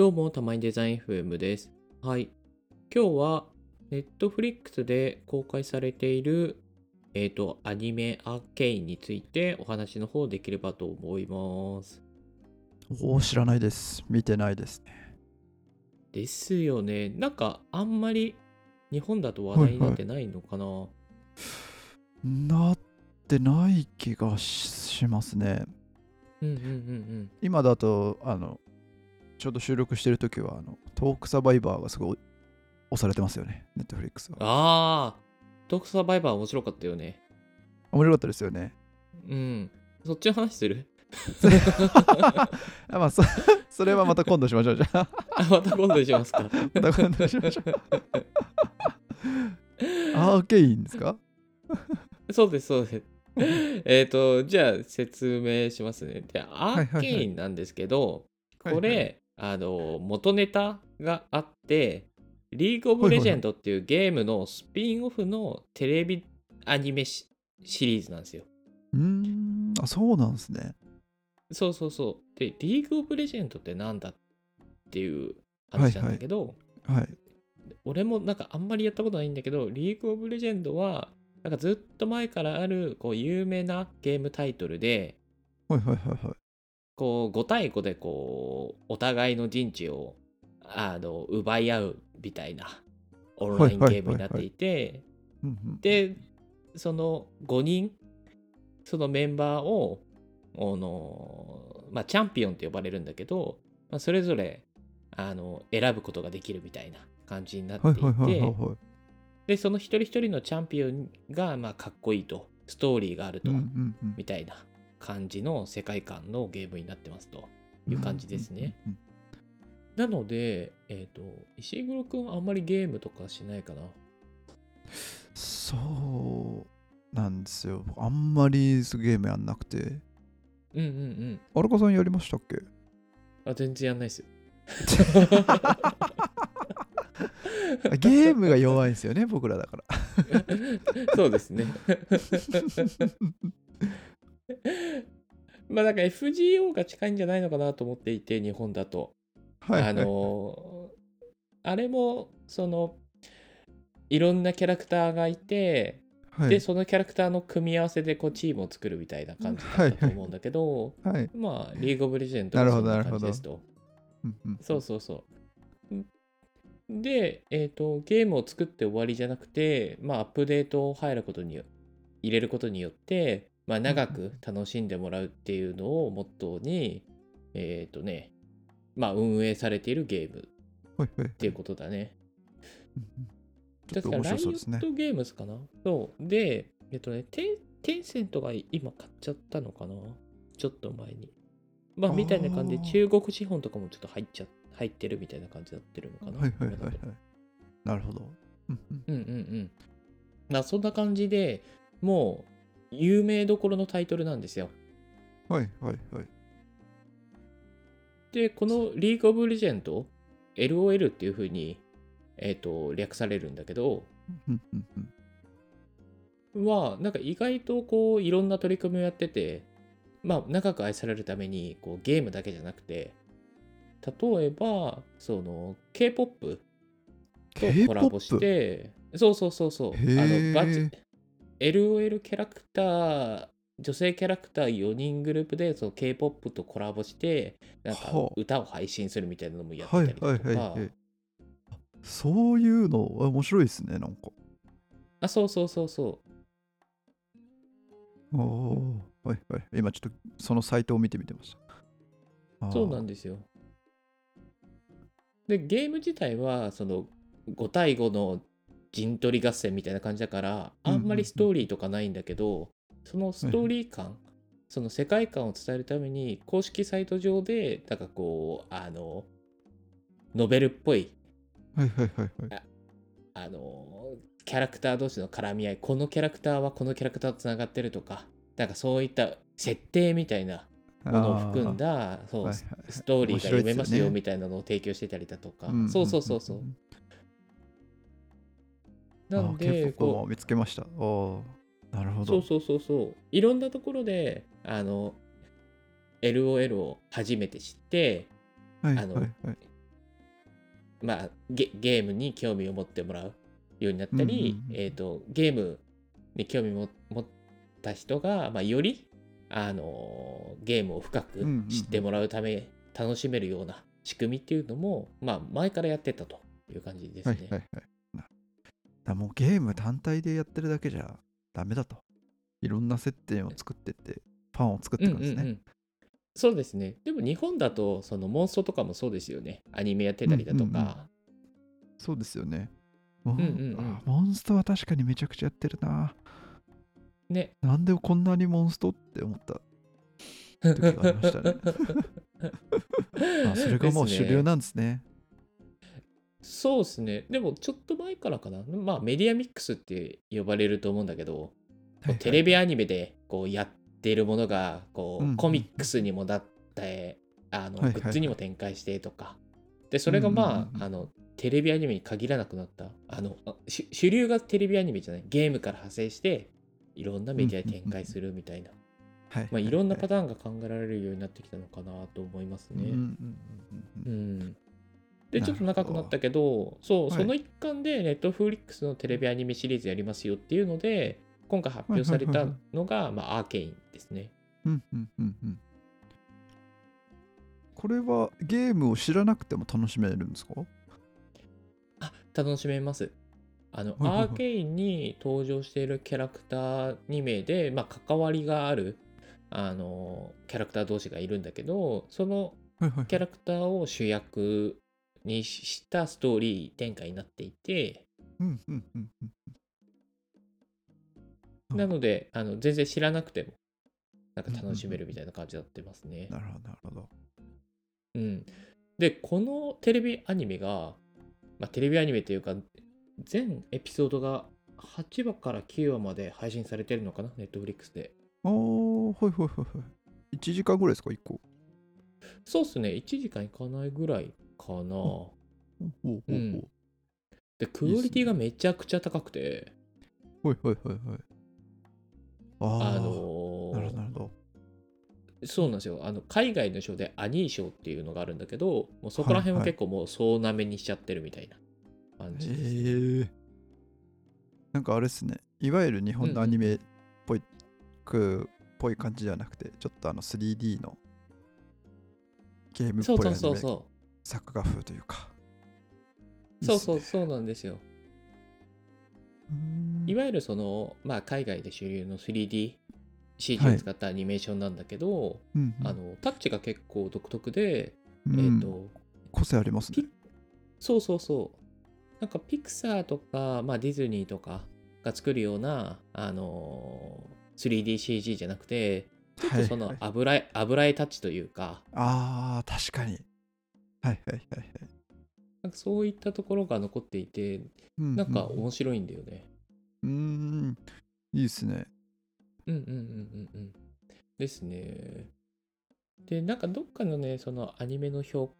どうも、たまにデザイン FM です。はい。今日は、Netflix で公開されている、えっ、と、アニメアーケインについてお話の方できればと思います。おー知らないです。見てないですね。ですよね。なんか、あんまり日本だと話題になってないのかな、なってない気がししますね。うんうんうんうん。今だと、あの、ちょうど収録してるときは、あの、トークサバイバーがすごい押されてますよね、ネットフリックスは。あー、トークサバイバー面白かったよね。面白かったですよね。うん。そっちの話する？あ まあそ、それはまた今度しましょう。じゃあ、あまた今度にしますか。また今度しましょう。アーケインですか？そうです、そうです。えっと、じゃあ説明しますね。で、アはいはいーケインなんですけど、はいこれ、あの、元ネタがあって、リーグオブレジェンドっていうゲームのスピンオフのテレビアニメシシリーズなんですよ。うーん、あ、そうなんですね。そうそうそう。で、リーグオブレジェンドってなんだっていう話なんだけど、はい。俺もなんかあんまりやったことないんだけど、リーグオブレジェンドは、なんかずっと前からあるこう有名なゲームタイトルで、はいはいはいはい。こう5対5でこうお互いの陣地をあの奪い合うみたいなオンラインゲームになっていてでその5人そのメンバーをあの、まあ、チャンピオンって呼ばれるんだけど、まあ、それぞれあの選ぶことができるみたいな感じになっていてはい。でその一人一人のチャンピオンがまあかっこいいとストーリーがあると、みたいな感じの世界観のゲームになってますという感じですね。うんうんなので、えっ、と、石黒くんあんまりゲームとかしないかな。そうなんですよ。あんまりゲームやんなくて。うんうんうん。荒川さんやりましたっけ？あ、全然やんないですよ。ゲームが弱いんですよね、僕らだから。そうですね。まあなんか FGO が近いんじゃないのかなと思っていて、日本だと。はいはいあのーあれも、その、いろんなキャラクターがいて、はいで、そのキャラクターの組み合わせでこうチームを作るみたいな感じだったと思うんだけど、はい。まあ、リーグオブレジェンドなるほそんなどなるほど感じですと。そうそうそう。んで、えっ、と、ゲームを作って終わりじゃなくて、まあ、アップデートを入ることによ、入れることによって、まあ、長く楽しんでもらうっていうのをモットーに、えっ、とね、まあ、運営されているゲームっ。ていうことだね。うんうんちょっと面だからライオッ。トゲームズかな？そう。で、えっとね、テンテンセントが今買っちゃったのかな？ちょっと前に。まあ、みたいな感じで、中国資本とかもちょっと入っちゃ入ってるみたいな感じになってるのかな？はいはいはいはい。なるほど。うんうんうんうんうん。まあ、そんな感じでもう、有名どころのタイトルなんですよ。はいはいはい。で、このリーグオブレジェンド、LOL っていう風に、えっ、と、略されるんだけど、は、なんか意外とこう、いろんな取り組みをやってて、まあ、長く愛されるために、こう、ゲームだけじゃなくて、例えば、その、K-POP とコラボして、そうそうそうそう、あの、バチ、LOL キャラクター、女性キャラクター4人グループで、その K-POP とコラボして、なんかはあ歌を配信するみたいなのもやってはいたりとかはいはいは、い。そういうのあ面白いですね、なんか。あ、そうそうそうそう。おおーはいはい。今ちょっとそのサイトを見てみてました。そうなんでですよ。で、ゲーム自体は、その5対5の陣取り合戦みたいな感じだから、あんまりストーリーとかないんだけど、そのストーリー感、その世界観を伝えるために、公式サイト上で、なんかこう、あの、ノベルっぽい、はいはいはいはい。あの、キャラクター同士の絡み合い、このキャラクターはこのキャラクターとつながってるとか、なんかそういった設定みたいなものを含んだ、そう、はいはいはい。ストーリーが読めますよみたいなのを提供してたりだとか、ん。そうそうそうそう。んなんで、こも見つけました。なるほう、ど。そうそうそうそう、いろんなところで、あの、LOL を初めて知って、はいあのはいはい。まあゲ、ゲームに興味を持ってもらうようになったり、うんうんうんえー、とゲームに興味を持った人が、まあ、よりあのゲームを深くうんうんうん知ってもらうため、楽しめるような仕組みっていうのも、まあ、前からやってたという感じですね。はいはいはい。なだもうゲーム単体でやってるだけじゃダメだと。いろんな接点を作ってって、ファンを作っていくんですね。うんうんうんそうですね。でも日本だと、そのモンストとかもそうですよね。アニメやってたりだとうんうんうんか。そうですよね。モン,、うんうんうんあモンストは確かにめちゃくちゃやってるな。ね。なんでこんなにモンストって思った？時がありましたね あそれがもう主流なんですね。そうですね。でもちょっと前からかな。まあメディアミックスって呼ばれると思うんだけど、はいはいテレビアニメでこうやってるものがこう、コミックスにもなってあの、グッズにも展開してとか。で、それがまあ、あのテレビアニメに限らなくなった。あの主流がテレビアニメじゃない。ゲームから派生して、いろんなメディアに展開するみたいな。はいまあ、いろんなパタターンが考えられるようになってきたのかなと思いますね。うんで、ちょっと長くなったけど、そう、はい。その一環で、ネットフリックスのテレビアニメシリーズやりますよっていうので、今回発表されたのが、まあ、アーケインですね。うんうんうんうん。これはゲームを知らなくても楽しめるんですか？あ、楽しめます。あの、アーケインに登場しているキャラクター2名で、まあ、関わりがある、あの、キャラクター同士がいるんだけど、そのキャラクターを主役にしたストーリー展開になっていて、なので、あの全然知らなくても、なんか楽しめるみたいな感じになってますね。なるほどなるほどうん。で、このテレビアニメが、まあ、テレビアニメというか、全エピソードが8話から9話まで配信されてるのかな、ネットフリックスで。ああはいはいはいはい1時間ぐらいですか1個そうっすね、1時間いかないぐらいかな。ほうん。で、クオリティがめちゃくちゃ高くて、はいはいはいはい。あああのなるーほどなるほど。そうなんですよ。あの海外の賞でアニー賞っていうのがあるんだけど、もうそこら辺ははいはい。結構もう総なめにしちゃってるみたいな感じです。へえなんかあれですね。いわゆる日本のアニメっぽい,、くぽい感じじゃなくてちょっとあの 3D のゲームっそうそうぽいアニメ。そうそ作画風というか。う。そうそうそうなんですよ。ねいわゆるその、まあ、海外で主流の 3D CG を使ったアニメーションなんだけど、うんうん。あのタッチが結構独特で、うん。えっ、と、個性ありますね。ピそうそうそう。なんかピクサーとか、まあ、ディズニーとかが作るような、あのー 3DCG じゃなくて、ちょっとそのはいはい。油絵、油絵タッチというか、あー確かにはいはいはいはいなんかそういったところが残っていて、うんなんかう面白いんだよね。うーんいいですねうんうんうんうんうん。ですね。で、なんかどっかのね、そのアニメの評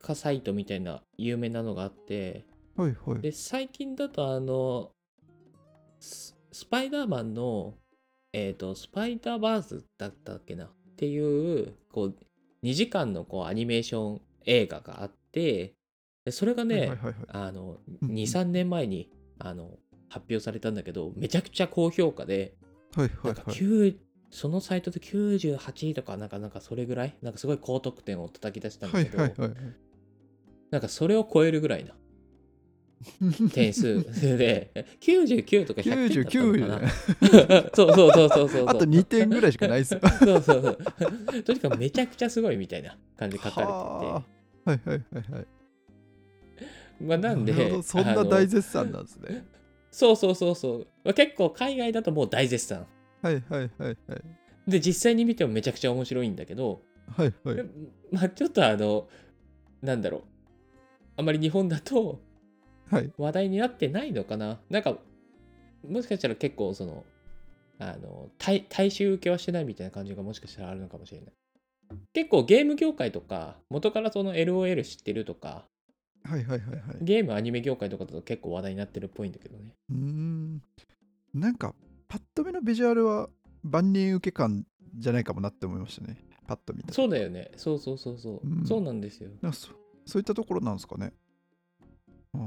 価サイトみたいな有名なのがあって、はいはいで、最近だとあの、ススパイダーマンの、えっ、と、スパイダーバーズだったっけな？っていう、こう、2時間のこうアニメーション映画があって、でそれがね、はいはいはいはい。あの、うんうん。2、3年前にあの発表されたんだけど、めちゃくちゃ高評価で、はいはない。んかはい9そのサイトで98とか、なんかなんかそれぐらい、なんかすごい高得点を叩き出したんだはいけど、はいはい。なんかそれを超えるぐらいな点数で、99とか100点だったのかな。そうそうそうそうそう。あと2点ぐらいしかないですよ。そうそうそう。とにかくめちゃくちゃすごいみたいな感じで書かれて。はあはいはいはいはいて。まあなんでるほど、そんなあの大絶賛なんですねそうそうそうそう。まあ、結構海外だともう大絶賛。はいはいはいはいで、実際に見てもめちゃくちゃ面白いんだけど、はいはいでまあちょっとあの、なんだろう。あまり日本だとはい話題になってないのかな。なんか、もしかしたら結構その、あの、大大衆受けはしてないみたいな感じがもしかしたらあるのかもしれない。結構ゲーム業界とか、元からその LOL 知ってるとか、はいはいはいはいゲームアニメ業界とかだと結構話題になってるっぽいんだけどね。うーんなんかパッと見のビジュアルは万人受け感じゃないかもなって思いましたねパッと見たそうだよね。そうそうそうそう。うんそうなんですよ。そそういったところなんですかね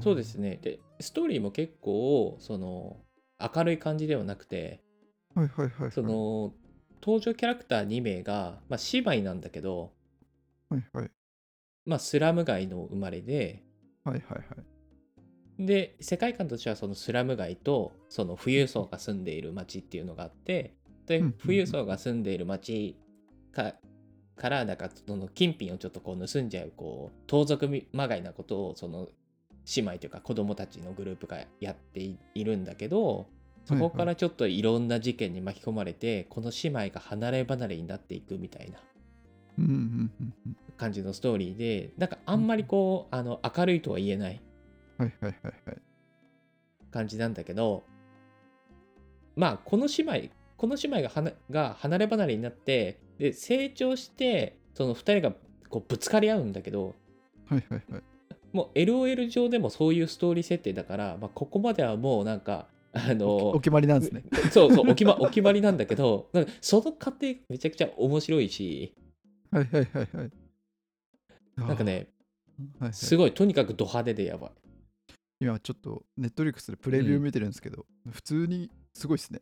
そうですね。で、ストーリーも結構、その、明るい感じではなくて、はいはいはいはい。その、登場キャラクター2名が、まあ、姉妹なんだけど、はいはい。まあ、スラム街の生まれで、はいはいはい。で、世界観としてはそのスラム街と、その富裕層が住んでいる街っていうのがあって、で富裕層が住んでいる街かから、なんかその金品をちょっとこう盗んじゃう、こう、盗賊まがいなことを、その、姉妹というか子供たちのグループがやっていいるんだけど、そこからちょっといろんな事件に巻き込まれて、この姉妹が離れ離れになっていくみたいな。感じのストーリーで、なんかあんまりこう、あの明るいとは言えないはいはいはいはい。感じなんだけど、まあ、この姉妹、この姉妹がはなが離れ離れになって、で、成長して、その2人がこうぶつかり合うんだけど、はいはいはい。もう LOL 上でもそういうストーリー設定だから、まあ、ここまではもうなんか、あおの、決まりなんですね。そうそうお決ま、お決まりなんだけど、なんかその過程めちゃくちゃ面白いし、はいはいはいはい。なんかね、はいはい、すごい、とにかくド派手でやばい。今ちょっとネットリックスでプレビュー見てるんですけど、普通にすごいですね。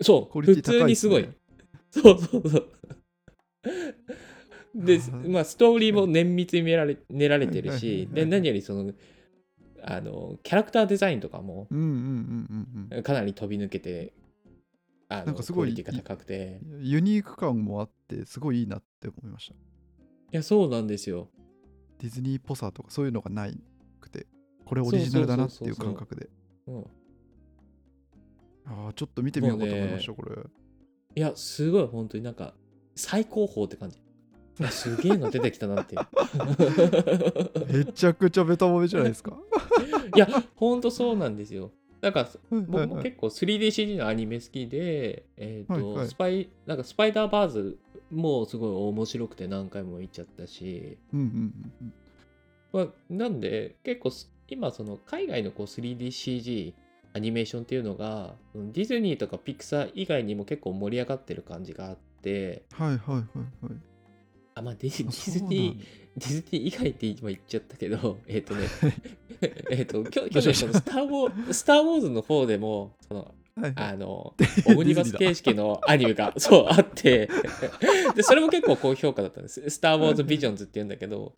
そう、クオリテ普通にすごい。そうそうそう。では、あまあ、ストーリーも綿密に練られ練られてるしで、何よりその、あの、キャラクターデザインとかもかなり飛び抜けて、あの、なんかすごいクオリティが高くて。うん。ユニーク感もあって、すごいいいなって思いました。いや、そうなんですよ。ディズニーっぽさとかそういうのがないくて、これオリジナルだなっていう感覚で。うん、ああ、ちょっと見てみようかと思いました、これ。いや、すごい、本当になんか、最高峰って感じ。すげえの出てきたなっていう。めちゃくちゃベタ褒めじゃないですか。いや、ほんとそうなんですよ。だから、僕も結構 3DCG のアニメ好きで、えっ、と、はいはいスパイ、なんかスパイダーバーズもすごい面白くて何回も見ちゃったし、うんうんうんまあ、なんで結構す今その海外のこう 3DCG アニメーションっていうのがうんディズニーとかピクサー以外にも結構盛り上がってる感じがあって、うん。はいはいはいはい。あ、まあディデあィズニー、ディズニー以外って今言っちゃったけど、えっ、とね、えっと、去年そのスター・ウォースター・ウォーズの方でも、その、はいはい。あの、オムニバス形式のアニメが、そう、あって、で、それも結構高評価だったんです。スター・ウォーズ・ビジョンズって言うんだけど、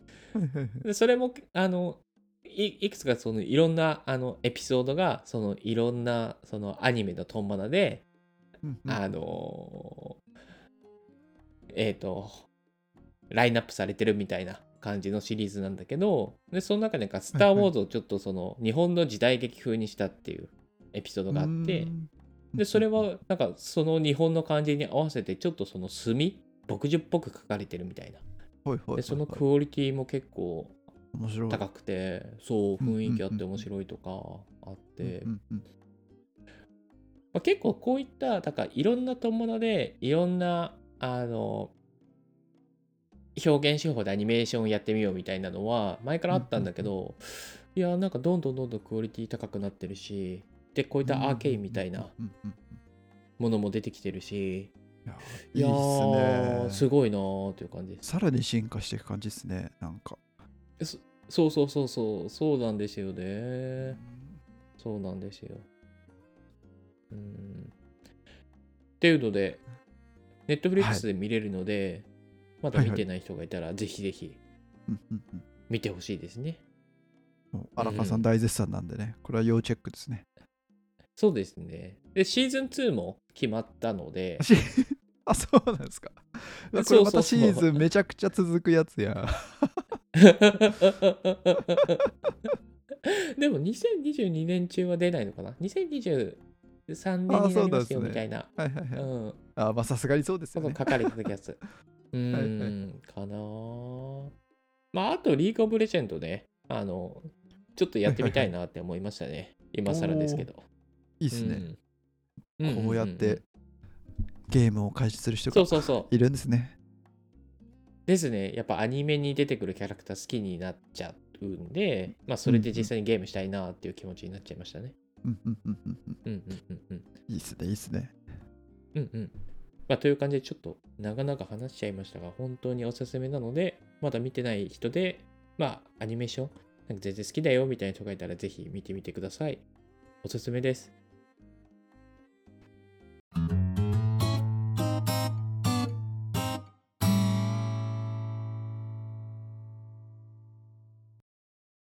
でそれも、あの、いいくつかそのいろんなあのエピソードがそのいろんなそのアニメのトンマナで、うんうん。あのえっ、とラインナップされてるみたいな感じのシリーズなんだけどでその中でなんか「スター・ウォーズ」をちょっとその日本の時代劇風にしたっていうエピソードがあってうん。でそれはなんかその日本の感じに合わせてちょっとその墨墨汁っぽく書かれてるみたいな。でそのクオリティも結構高くてそう雰囲気あって面白いとかあって、まあ、結構こういっただからいろんな友達でいろんなあの表現手法でアニメーションをやってみようみたいなのは前からあったんだけど、いやなんかどんどんどんどんクオリティ高くなってるしでこういったアーケインみたいなものも出てきてるしいやすごいなーっていう感じ。ですさらに進化していく感じですねなんか。そうそうそうそうそうなんですよね。そうなんですよ。うん。っていうので、ネットフリックスで見れるので、まだ見てない人がいたら、ぜひぜひ見てほしいですね。荒川さん大絶賛なんでね、これは要チェックですね。そうですね。で、シーズン2も決まったので、し あ、そうなんですか。これまたシーズンめちゃくちゃ続くやつや。でも2022年中は出ないのかな ?2023 年になりますよみたいな。はいはいはい。うん。あ、まあさすがにそうですよね。書かれてたやつ。うん、はいはい、かなまあ、あと、リーグオブレジェンドね、あの、ちょっとやってみたいなって思いましたね。今更ですけど。いいっすね。うん、こうやって、ゲームを開始する人がいるんですねですね。やっぱアニメに出てくるキャラクター好きになっちゃうんで、まあ、それで実際にゲームしたいなっていう気持ちになっちゃいましたね。うんうんうんうん。うんうんうんうん。いいっすね、いいっすね。うんうん。まあ、という感じでちょっと長々話しちゃいましたが、本当におすすめなので、まだ見てない人で、まあ、アニメーション、なんか全然好きだよみたいな人がいたらぜひ見てみてください。おすすめです。